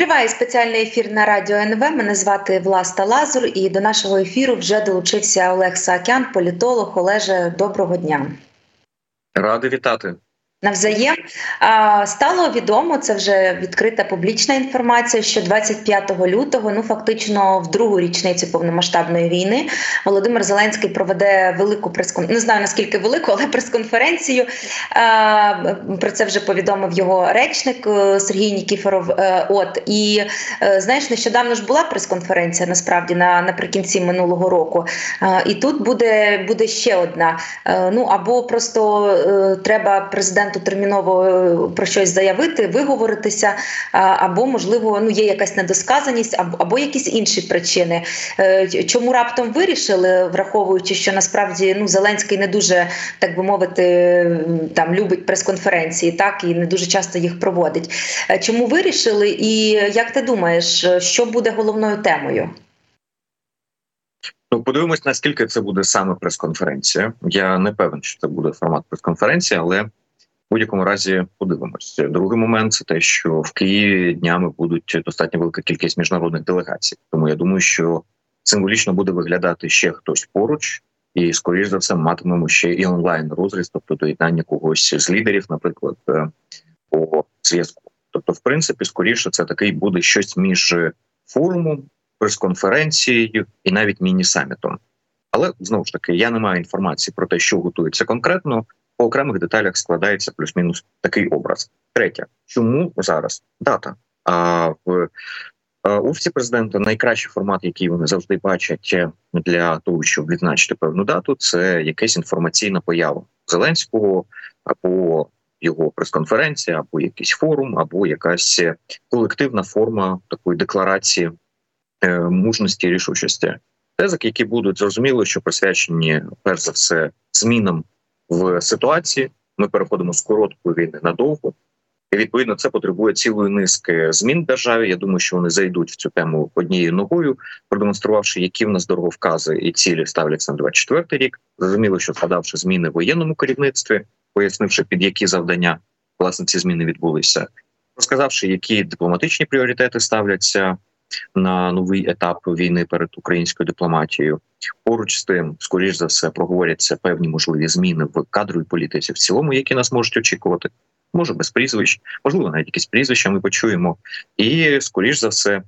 Триває спеціальний ефір на радіо НВ. Мене звати Власта Лазур, і до нашого ефіру вже долучився Олег Саакян, політолог. Олеже, доброго дня. Радий вітати. Навзаєм стало відомо, це вже відкрита публічна інформація. Що 25 лютого, ну фактично, в другу річницю повномасштабної війни, Володимир Зеленський проведе велику прес-конференцію, Не знаю наскільки велику, але прес-конференцію. Про це вже повідомив його речник е, Сергій Нікіфоров. Е, от і е, знаєш, нещодавно ж була прес-конференція насправді на наприкінці минулого року. І тут буде буде ще одна. Ну або просто треба президент президенту терміново е, про щось заявити, виговоритися, або можливо ну є якась недосказаність, або, якісь інші причини. Е, чому раптом вирішили, враховуючи, що насправді ну Зеленський не дуже так би мовити там любить прес-конференції, так і не дуже часто їх проводить. Е, чому вирішили, і як ти думаєш, що буде головною темою? Ну, подивимось, наскільки це буде саме прес-конференція. Я не певен, що це буде формат прес-конференції, але будь-якому разі подивимося. Другий момент це те, що в Києві днями будуть достатньо велика кількість міжнародних делегацій. Тому я думаю, що символічно буде виглядати ще хтось поруч, і скоріш за все матимемо ще і онлайн розріз, тобто доєднання когось з лідерів, наприклад, е, по зв'язку. Тобто, в принципі, скоріше це такий буде щось між форумом, прес-конференцією і навіть міні-самітом. Але знову ж таки я не маю інформації про те, що готується конкретно по окремих деталях складається плюс-мінус такий образ. Третє, чому зараз дата? А в офісі президента найкращий формат, який вони завжди бачать для того, щоб відзначити певну дату, це якась інформаційна поява Зеленського або його прес-конференція, або якийсь форум, або якась колективна форма такої декларації е, мужності і рішучості. Тезик, які будуть зрозуміло, що присвячені перш за все змінам в ситуації. Ми переходимо з короткої війни на довгу. І відповідно це потребує цілої низки змін в державі. Я думаю, що вони зайдуть в цю тему однією ногою, продемонструвавши, які в нас дороговкази і цілі ставляться на 24 рік. Зрозуміло, що згадавши зміни в воєнному керівництві, пояснивши під які завдання власне ці зміни відбулися, розказавши, які дипломатичні пріоритети ставляться на новий етап війни перед українською дипломатією. Поруч з тим, скоріш за все, проговоряться певні можливі зміни в кадровій політиці в цілому, які нас можуть очікувати. Може без прізвищ, можливо, навіть якісь прізвища ми почуємо, і скоріш за все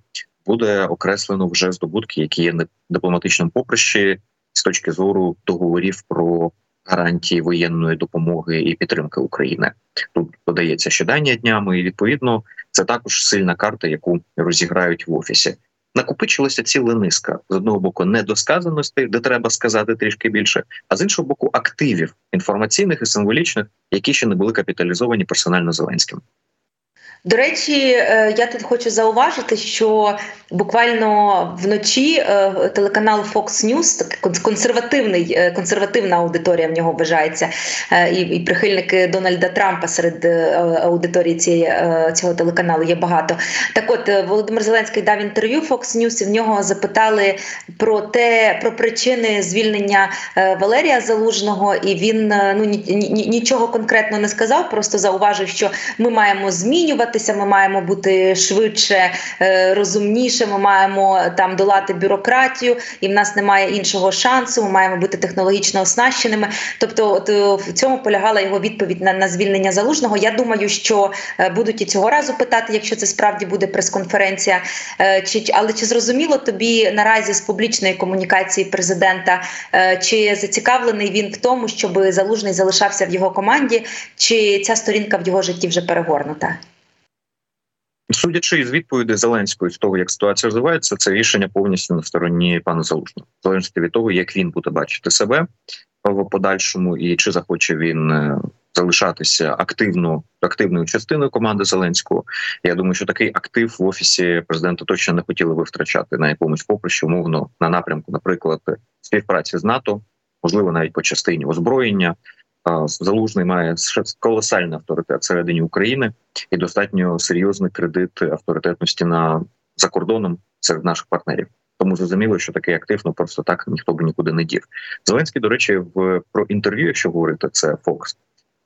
буде окреслено вже здобутки, які є на дипломатичному поприщі з точки зору договорів про гарантії воєнної допомоги і підтримки України. Тут подається щодання днями, і відповідно це також сильна карта, яку розіграють в офісі. Накопичилася ціла низка з одного боку недосказаностей, де треба сказати трішки більше, а з іншого боку, активів інформаційних і символічних, які ще не були капіталізовані персонально Зеленським. До речі, е, я тут хочу зауважити, що буквально вночі е, телеканал Fox News, консервативний, е, консервативна аудиторія в нього вважається, і і прихильники Дональда Трампа серед аудиторії цієї, цього телеканалу є багато. Так, от Володимир Зеленський дав інтерв'ю Fox News, і в нього запитали про те, про причини звільнення Валерія Залужного, і він ну нічого конкретно не сказав, просто зауважив, що ми маємо змінювати рухатися. Ми маємо бути швидше, е, розумніше. Ми маємо там долати бюрократію, і в нас немає іншого шансу. Ми маємо бути технологічно оснащеними. Тобто, от е, в цьому полягала його відповідь на, на звільнення залужного. Я думаю, що е, будуть і цього разу питати, якщо це справді буде прес-конференція. Чи але чи зрозуміло тобі наразі з публічної комунікації президента, чи зацікавлений він в тому, щоб залужний залишався в його команді, чи ця сторінка в його житті вже перегорнута? Судячи із відповіді Зеленської з того, як ситуація розвивається, це рішення повністю на стороні пана Залужного, залежності від того, як він буде бачити себе в подальшому, і чи захоче він е, залишатися активно активною частиною команди Зеленського. Я думаю, що такий актив в офісі президента точно не хотіли би втрачати на якомусь поприщі, умовно на напрямку, наприклад, співпраці з НАТО, можливо, навіть по частині озброєння. Залужний має колосальний авторитет всередині України і достатньо серйозний кредит авторитетності на за кордоном серед наших партнерів. Тому зрозуміло, що такий актив ну просто так ніхто б нікуди не дів. Зеленський, до речі, в про інтерв'ю, якщо говорити, це Фокс,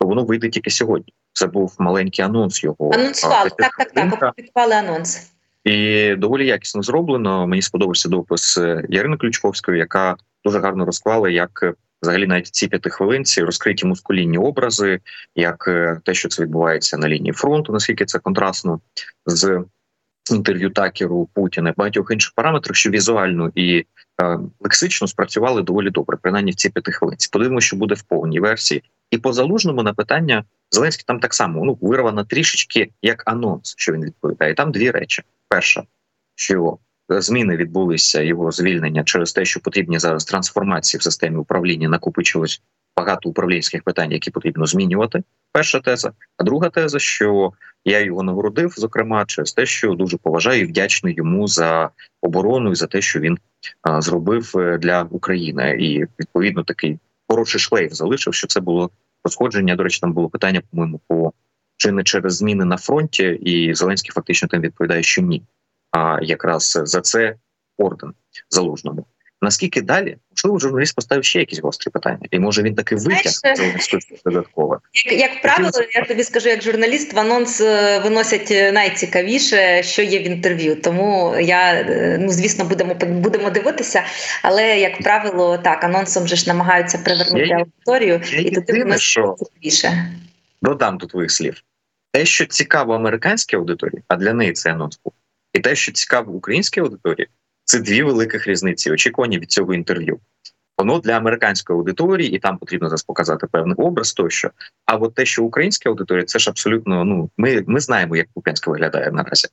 то воно вийде тільки сьогодні. Це був маленький анонс його анонсували. Так, так, так. Підпали анонс. І доволі якісно зроблено. Мені сподобався допис Ярини Ключковської, яка дуже гарно розклала, як взагалі навіть ці п'ятихвилинці розкриті мускулінні образи, як те, що це відбувається на лінії фронту, наскільки це контрастно з інтерв'ю Такеру Путіна, багатьох інших параметрів, що візуально і е, лексично спрацювали доволі добре, принаймні в ці п'яти хвилинці. Подивимося, що буде в повній версії. І по залужному на питання Зеленський там так само ну вирвано трішечки як анонс, що він відповідає. Там дві речі: перша, що зміни відбулися його звільнення через те, що потрібні зараз трансформації в системі управління накопичилось багато управлінських питань, які потрібно змінювати. Перша теза. А друга теза, що я його нагородив, зокрема, через те, що дуже поважаю і вдячний йому за оборону і за те, що він а, зробив е, для України, і відповідно такий хороший шлейф залишив, що це було розходження. До речі, там було питання, по-моєму, по чи не через зміни на фронті, і Зеленський фактично тим відповідає, що ні. А якраз за це орден залужному. Наскільки далі можливо журналіст поставив ще якісь гострі питання, і може він таки витяг додатково? Як, як правило, я тобі скажу, як журналіст в анонс е, виносять е, найцікавіше, що є в інтерв'ю. Тому я е, ну звісно будемо будемо дивитися, але як правило, так анонсом же ж намагаються привернути я, аудиторію, я і що цікавіше. Додам до твоїх слів. Те, що цікаво американській аудиторії, а для неї це анонс був, і те, що цікаво українській аудиторії. Це дві великих різниці. Очікування від цього інтерв'ю. Воно для американської аудиторії, і там потрібно зараз показати певний образ тощо. А от те, що українська аудиторія, це ж абсолютно ну ми ми знаємо, як Куп'янська виглядає наразі.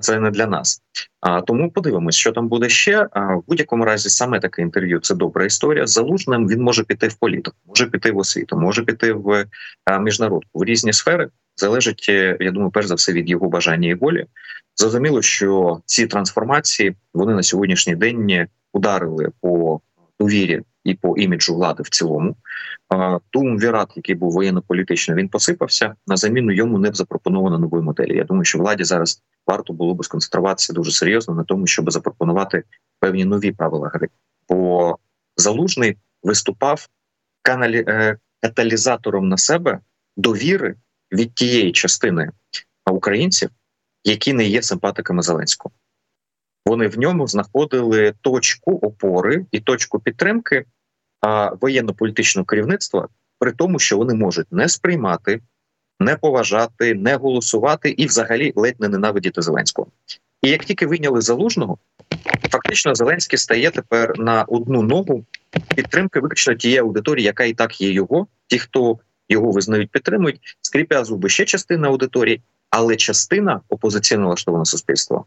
Це не для нас. А тому подивимось, що там буде ще. А в будь-якому разі саме таке інтерв'ю це добра історія. Залужним він може піти в політику, може піти в освіту, може піти в міжнародку в різні сфери. Залежить, е, я думаю, перш за все від його бажання і волі. Зрозуміло, що ці трансформації вони на сьогоднішній день ударили по довірі і по іміджу влади в цілому. Вірат, який був воєнно-політичний, він посипався на заміну йому не запропоновано нової моделі. Я думаю, що владі зараз варто було би сконцентруватися дуже серйозно на тому, щоб запропонувати певні нові правила гри. Бо залужний виступав каналі е, каталізатором на себе довіри від тієї частини українців, які не є симпатиками Зеленського. Вони в ньому знаходили точку опори і точку підтримки воєнно-політичного керівництва, при тому, що вони можуть не сприймати, не поважати, не голосувати і, взагалі, ледь не ненавидіти Зеленського. І як тільки вийняли залужного, фактично Зеленський стає тепер на одну ногу підтримки виключно тієї аудиторії, яка і так є його, ті, хто його визнають, підтримують, скріпя зуби ще частина аудиторії, але частина опозиційно налаштованого суспільства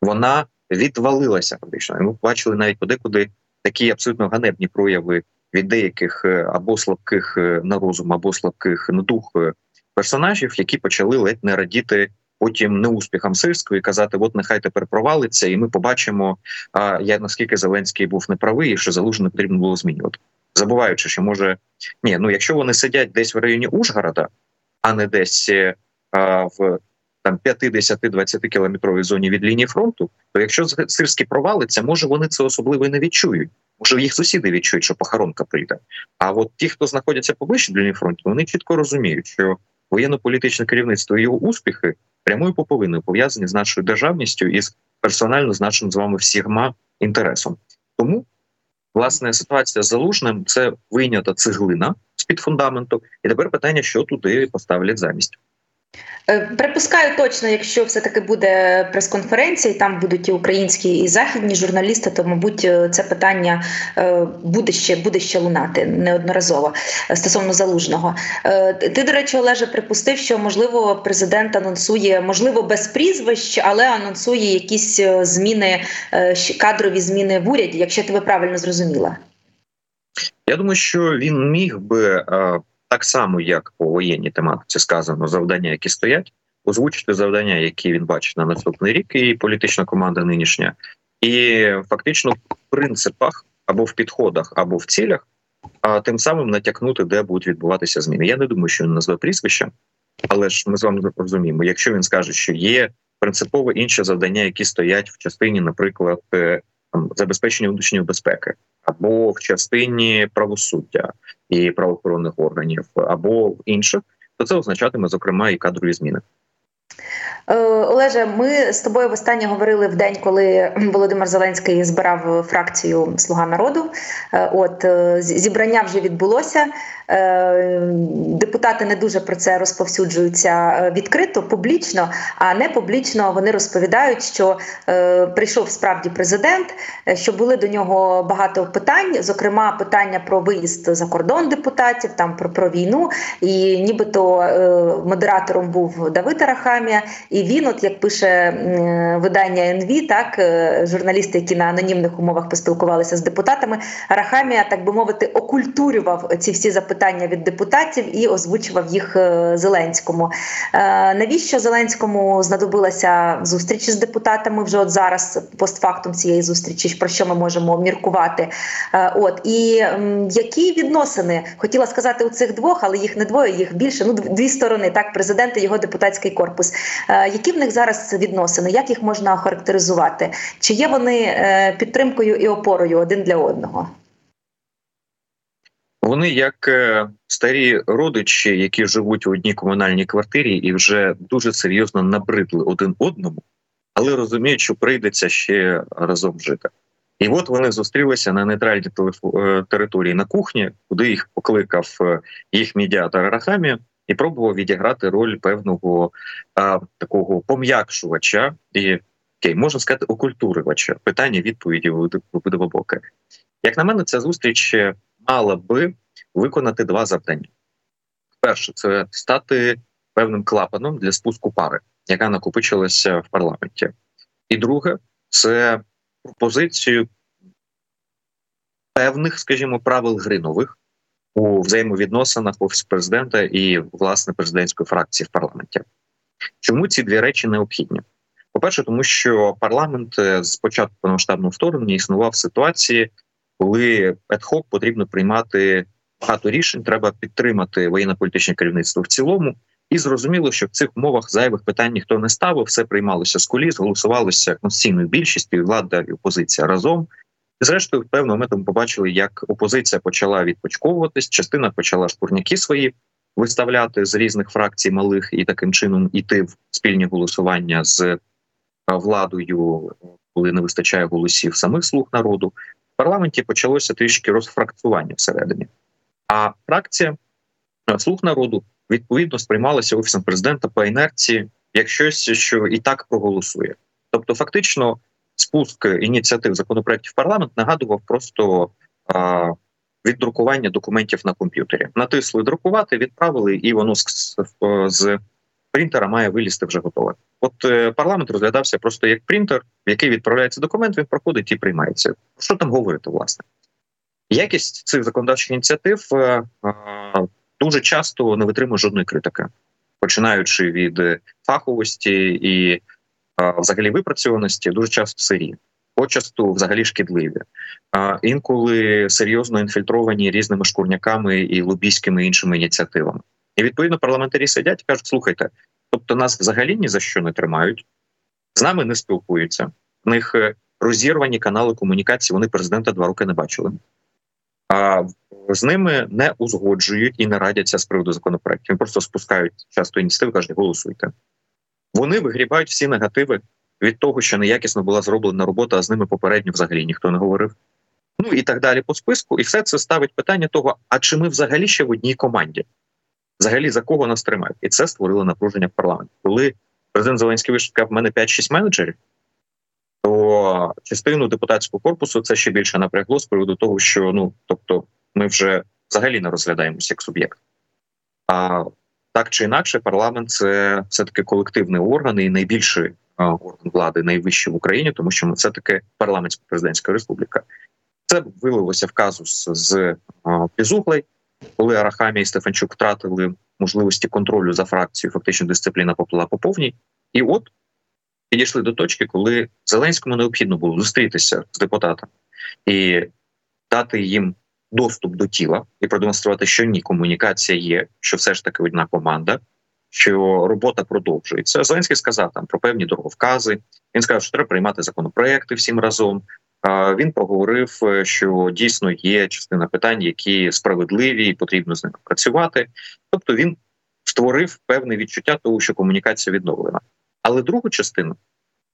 вона відвалилася фактично. Ми бачили навіть подекуди такі абсолютно ганебні прояви від деяких е, або слабких е, на розум, або слабких на дух е, персонажів, які почали ледь не радіти потім неуспіхам сирської і казати: от нехай тепер провалиться, і ми побачимо, а я наскільки Зеленський був неправий, і що залужно потрібно було змінювати, забуваючи, що може ні, ну якщо вони сидять десь в районі Ужгорода, а не десь в там 50-20 кілометровій зоні від лінії фронту, то якщо Сирський провалиться, може вони це особливо і не відчують. Може їх сусіди відчують, що похоронка прийде. А от ті, хто знаходяться поближче до лінії фронту, вони чітко розуміють, що воєнно-політичне керівництво і його успіхи прямою поповиною пов'язані з нашою державністю і з персонально з нашим з вами всіма інтересом. Тому власне ситуація з залужним це вийнята цеглина з під фундаменту, і тепер питання, що туди поставлять замість. Е, припускаю точно, якщо все таки буде прес-конференція, і там будуть і українські і західні журналісти, то мабуть е, це питання е, буде ще буде ще лунати неодноразово стосовно залужного. Ти, до речі, Олеже, припустив, що можливо президент анонсує, можливо, без прізвищ, але анонсує якісь зміни, кадрові зміни в уряді, якщо тебе правильно зрозуміла. Я думаю, що він міг би так само, як по воєнній тематиці сказано, завдання, які стоять, озвучити завдання, які він бачить на наступний рік, і політична команда нинішня, і фактично в принципах або в підходах, або в цілях, а тим самим натякнути, де будуть відбуватися зміни. Я не думаю, що він назве прізвище, але ж ми з вами розуміємо, якщо він скаже, що є принципово інші завдання, які стоять в частині, наприклад, е, там, забезпечення внутрішньої безпеки, або в частині правосуддя і правоохоронних органів, або інших, то це означатиме зокрема і кадрові зміни. Е, Олеже, ми з тобою востаннє говорили в день, коли Володимир Зеленський збирав фракцію Слуга народу. Е, от е, зібрання вже відбулося. Депутати не дуже про це розповсюджуються відкрито, публічно, а не публічно вони розповідають, що прийшов справді президент, що були до нього багато питань, зокрема питання про виїзд за кордон депутатів, там про, про війну. І нібито модератором був Давид Арахамія. І він, от як пише видання НВ, так е, журналісти, які на анонімних умовах поспілкувалися з депутатами, Арахамія, так би мовити, окультурював ці всі запитання від депутатів і озвучував їх е, Зеленському. Е, навіщо Зеленському знадобилася зустріч з депутатами вже от зараз, постфактум цієї зустрічі, про що ми можемо міркувати? От і які відносини хотіла сказати у цих двох, але їх не двоє, їх більше. Ну дві сторони, так президент і його депутатський корпус. Які в них зараз відносини? Як їх можна охарактеризувати? Чи є вони е, підтримкою і опорою один для одного? Вони як е, старі родичі, які живуть у одній комунальній квартирі і вже дуже серйозно набридли один одному, але розуміють, що прийдеться ще разом жити. І от вони зустрілися на нейтральній е, території на кухні, куди їх покликав їх медіатор Рахамі, і пробував відіграти роль певного а, такого пом'якшувача і окей, можна сказати, окультурювача. Питання відповіді обидвобоке. Як на мене, ця зустріч мала би виконати два завдання. Перше, це стати певним клапаном для спуску пари, яка накопичилася в парламенті. І друге, це пропозицію певних, скажімо, правил гри нових, у взаємовідносинах офісу президента і власне президентської фракції в парламенті. Чому ці дві речі необхідні? По перше, тому що парламент е, з початку повномасштабного вторгнення існував в ситуації, коли ad-hoc потрібно приймати багато рішень. Треба підтримати воєнно-політичне керівництво в цілому, і зрозуміло, що в цих умовах зайвих питань ніхто не ставив, все приймалося з куліс, голосувалося конституційною більшістю, влада і опозиція разом. Зрештою, в певний момент ми побачили, як опозиція почала відпочковуватись, частина почала шкурняки свої виставляти з різних фракцій малих і таким чином іти в спільні голосування з е, владою, коли не вистачає голосів самих слуг народу. В парламенті почалося трішки розфракцювання всередині. А фракція е, слуг народу відповідно сприймалася офісом президента по інерції як щось, що і так проголосує. Тобто, фактично спуск ініціатив законопроектів в парламент нагадував просто а, віддрукування документів на комп'ютері. Натисли друкувати, відправили, і воно з, з принтера має вилізти вже готове. От е, парламент розглядався просто як принтер, в який відправляється документ, він проходить і приймається. Що там говорити, власне? Якість цих законодавчих ініціатив е, е, дуже часто не витримує жодної критики, починаючи від фаховості і взагалі випрацьованості дуже часто сирі, почасту взагалі шкідливі, інколи серйозно інфільтровані різними шкурняками і лобійськими іншими ініціативами. І відповідно парламентарі сидять і кажуть: слухайте, тобто нас взагалі ні за що не тримають, з нами не спілкуються. В них е, розірвані канали комунікації. Вони президента два роки не бачили. А з ними не узгоджують і не радяться з приводу законопроектів. Просто спускають часто ініціативи, кажуть, голосуйте. Вони вигрібають всі негативи від того, що неякісно була зроблена робота, а з ними попередньо взагалі ніхто не говорив. Ну і так далі по списку, і все це ставить питання того: а чи ми взагалі ще в одній команді? Взагалі за кого нас тримають? І це створило напруження в парламенті. Коли президент Зеленський вийшов, в мене 5-6 менеджерів, то частину депутатського корпусу це ще більше напрягло з приводу того, що ну тобто ми вже взагалі не розглядаємося як суб'єкт. А так чи інакше, парламент це все таки колективний орган і найбільший орган влади, найвищий в Україні, тому що все таки парламентсько президентська республіка. Це вилилося в казус з Пізуглей, коли Арахамія і Стефанчук втратили можливості контролю за фракцією, фактично дисципліна поплила по повній, і от підійшли до точки, коли Зеленському необхідно було зустрітися з депутатами і дати їм доступ до тіла і продемонструвати, що ні, комунікація є, що все ж таки одна команда, що робота продовжується. Зеленський сказав там про певні дороговкази. Він сказав, що треба приймати законопроекти всім разом. Він проговорив, е, що дійсно є частина питань, які справедливі і потрібно з ними працювати. Тобто він створив певне відчуття того, що комунікація відновлена. Але другу частину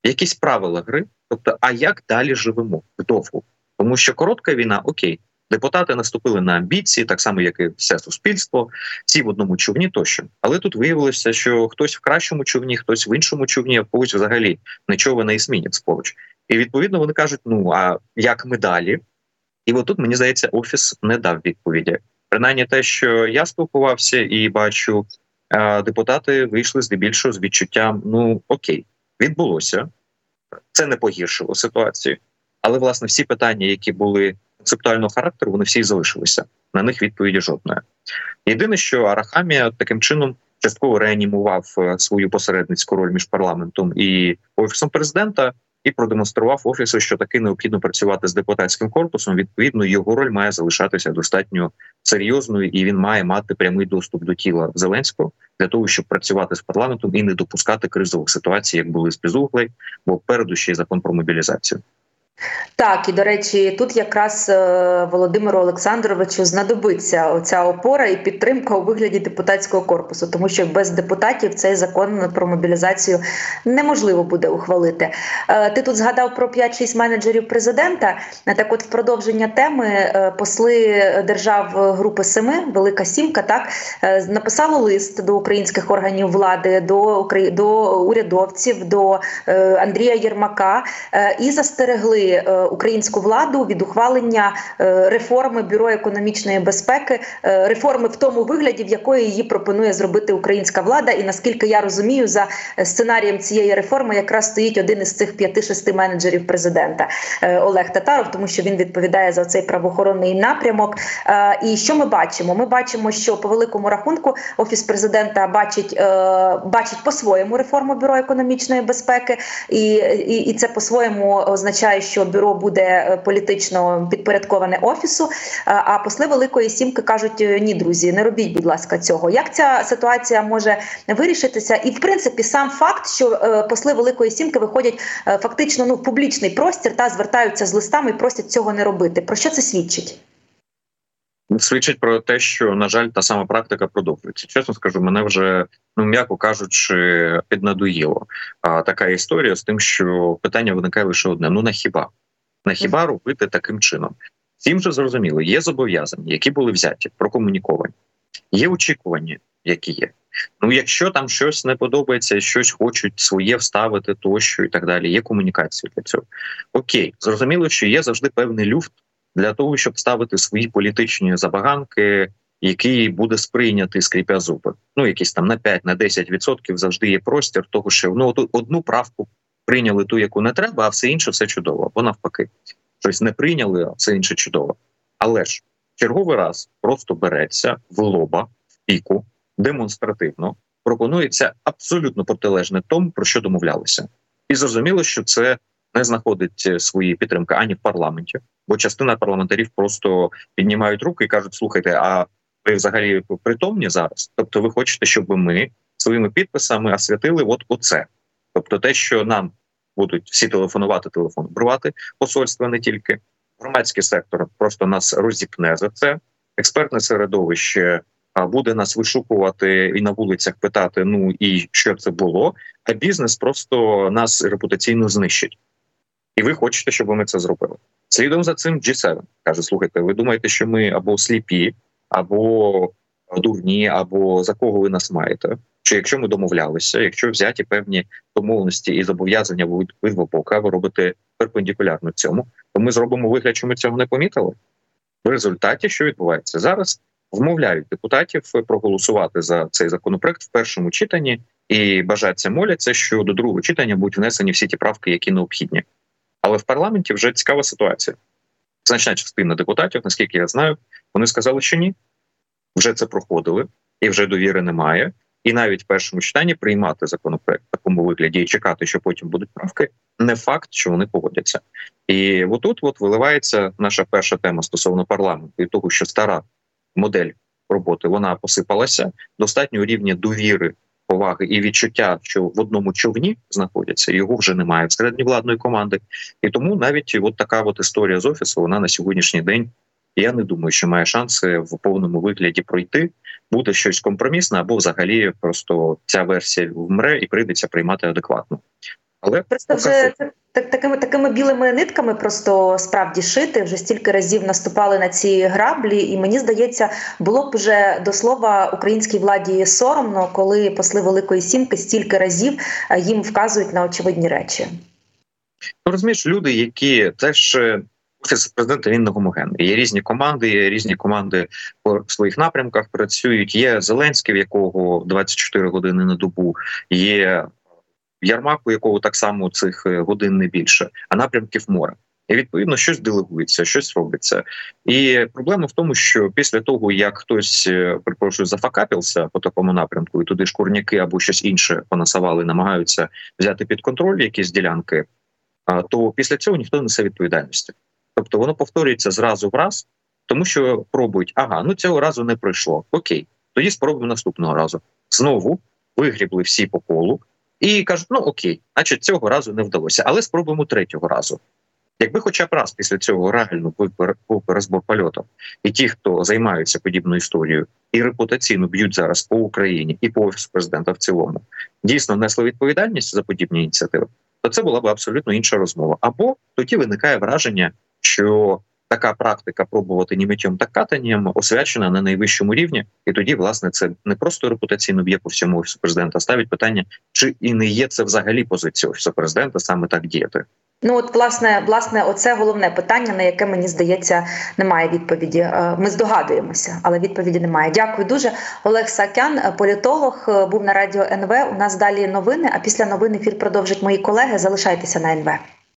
якісь правила гри, тобто, а як далі живемо вдовго? Тому що коротка війна, окей, депутати наступили на амбіції, так само як і все суспільство, всі в одному човні тощо. Але тут виявилося, що хтось в кращому човні, хтось в іншому човні, а когось взагалі нічого не ісмінець поруч. І відповідно вони кажуть: ну а як ми далі? І отут мені здається, офіс не дав відповіді. Принаймні, те, що я спілкувався і бачу, депутати вийшли здебільшого з відчуттям: ну окей, відбулося, це не погіршило ситуацію. Але власне всі питання, які були концептуального характеру, вони всі залишилися. На них відповіді жодної. Єдине, що Арахамія таким чином частково реанімував е, свою посередницьку роль між парламентом і офісом президента і продемонстрував офісу, що таки необхідно працювати з депутатським корпусом. Відповідно, його роль має залишатися достатньо серйозною, і він має мати прямий доступ до тіла Зеленського для того, щоб працювати з парламентом і не допускати кризових ситуацій, як були з Безуглей, бо переду закон про мобілізацію. Так, і до речі, тут якраз е, Володимиру Олександровичу знадобиться оця опора і підтримка у вигляді депутатського корпусу, тому що без депутатів цей закон про мобілізацію неможливо буде ухвалити. Е, ти тут згадав про 5-6 менеджерів президента. Так, от в продовження теми е, посли держав групи Семи, Велика Сімка, так написали лист до українських органів влади, до до урядовців, до Андрія Єрмака і застерегли. Е, українську владу від ухвалення е, реформи бюро економічної безпеки, е, реформи в тому вигляді, в якої її пропонує зробити українська влада. І наскільки я розумію, за сценарієм цієї реформи якраз стоїть один із цих п'яти-шести менеджерів президента Олег Татаров, тому що він відповідає за цей правоохоронний напрямок. І що ми бачимо? Ми бачимо, що по великому рахунку офіс президента бачить бачить по-своєму реформу бюро економічної безпеки, і, і, і це по-своєму означає, що що бюро буде е, політично підпорядковане офісу. Е, а посли Великої Сімки кажуть: «Е, ні, друзі, не робіть, будь ласка, цього. Як ця ситуація може вирішитися? І в принципі, сам факт, що посли Великої Сімки виходять фактично ну в публічний простір та звертаються з листами і просять цього не робити. Про що це свідчить? Свідчить про те, що на жаль, та сама практика продовжується. Чесно скажу, мене вже ну м'яко кажучи, піднадоїло. А така історія з тим, що питання виникає лише одне: ну на хіба на хіба робити таким чином? Всім же зрозуміло, є зобов'язання, які були взяті, прокомуніковані, є очікування, які є. Ну, якщо там щось не подобається, щось хочуть своє вставити, тощо і так далі. Є комунікація для цього. Окей, зрозуміло, що є завжди певний люфт для того, щоб ставити свої політичні забаганки, який буде сприйнятий скріпя зуби. Ну якісь там на 5 на 10% завжди є простір, того що ну одну правку прийняли ту, яку не треба, а все інше все чудово. Або навпаки, щось не прийняли, а все інше чудово. Але ж черговий раз просто береться в лоба в піку демонстративно. Пропонується абсолютно протилежне тому, про що домовлялися, і зрозуміло, що це не знаходить свої підтримки ані в парламенті, бо частина парламентарів просто піднімають руки і кажуть: слухайте, а ви взагалі притомні зараз? Тобто, ви хочете, щоб ми своїми підписами освятили от оце, тобто, те, що нам будуть всі телефонувати, телефон брати посольства, не тільки громадський сектор просто нас розіпне за це. Експертне середовище буде нас вишукувати і на вулицях питати: ну і що це було? А бізнес просто нас репутаційно знищить. І ви хочете, щоб ми це зробили. Слідом за цим G7 каже: слухайте, ви думаєте, що ми або сліпі, або дурні, або за кого ви нас маєте? Що якщо ми домовлялися, якщо взяті певні домовленості і зобов'язання від бока, ви робите перпендикулярно цьому, то ми зробимо вигляд, що ми цього не помітили. В результаті, що відбувається зараз, вмовляють депутатів проголосувати за цей законопроект в першому читанні і бажаться моляться, що до другого читання будуть внесені всі ті правки, які необхідні. Але в парламенті вже цікава ситуація. Значна частина депутатів, наскільки я знаю, вони сказали, що ні, вже це проходили, і вже довіри немає. І навіть в першому читанні приймати законопроект в такому вигляді і чекати, що потім будуть правки, не факт, що вони погодяться. І отут от виливається наша перша тема стосовно парламенту і того, що стара модель роботи вона посипалася достатньо рівня довіри поваги і відчуття, що в одному човні знаходяться, його вже немає всередині владної команди, і тому навіть от така от історія з офісу вона на сьогоднішній день. Я не думаю, що має шанси в повному вигляді пройти. буде щось компромісне, або взагалі просто ця версія вмре і прийдеться приймати адекватно. Але просто вже так такими такими білими нитками просто справді шити. Вже стільки разів наступали на ці граблі, і мені здається, було б вже до слова українській владі соромно, коли посли Великої Сімки стільки разів е, їм вказують на очевидні речі. Ну, розумієш, люди, які теж е, офіс президента він не гомогенний. Є різні команди, є різні команди по своїх напрямках працюють. Є Зеленський, в якого 24 години на добу, є Ярмак, у якого так само цих е, годин не більше, а напрямків море. І відповідно щось делегується, щось робиться. І проблема в тому, що після того як хтось е, припрошую зафакапився по такому напрямку, і туди шкурняки або щось інше понасавали, намагаються взяти під контроль якісь ділянки, то після цього ніхто не несе відповідальності. Тобто воно повторюється зразу в раз, тому що пробують ага, ну цього разу не пройшло. Окей, тоді спробуємо наступного разу. Знову вигрібли всі по колу. І кажуть, ну окей, значить цього разу не вдалося, але спробуємо третього разу. Якби хоча б раз після цього реально був розбор польоту, і ті, хто займаються подібною історією і репутаційно б'ють зараз по Україні і по офісу президента в цілому, дійсно несли відповідальність за подібні ініціативи, то це була б абсолютно інша розмова. Або тоді виникає враження, що така практика пробувати ні та катанням освячена на найвищому рівні, і тоді, власне, це не просто репутаційно б'є по всьому офісу президента, ставить питання, чи і не є це взагалі позиція офісу президента саме так діяти. Ну от власне, власне, оце головне питання, на яке мені здається, немає відповіді. Е, ми здогадуємося, але відповіді немає. Дякую дуже. Олег Сакян, політолог, е, був на радіо НВ. У нас далі новини. А після новин ефір продовжать мої колеги. Залишайтеся на НВ.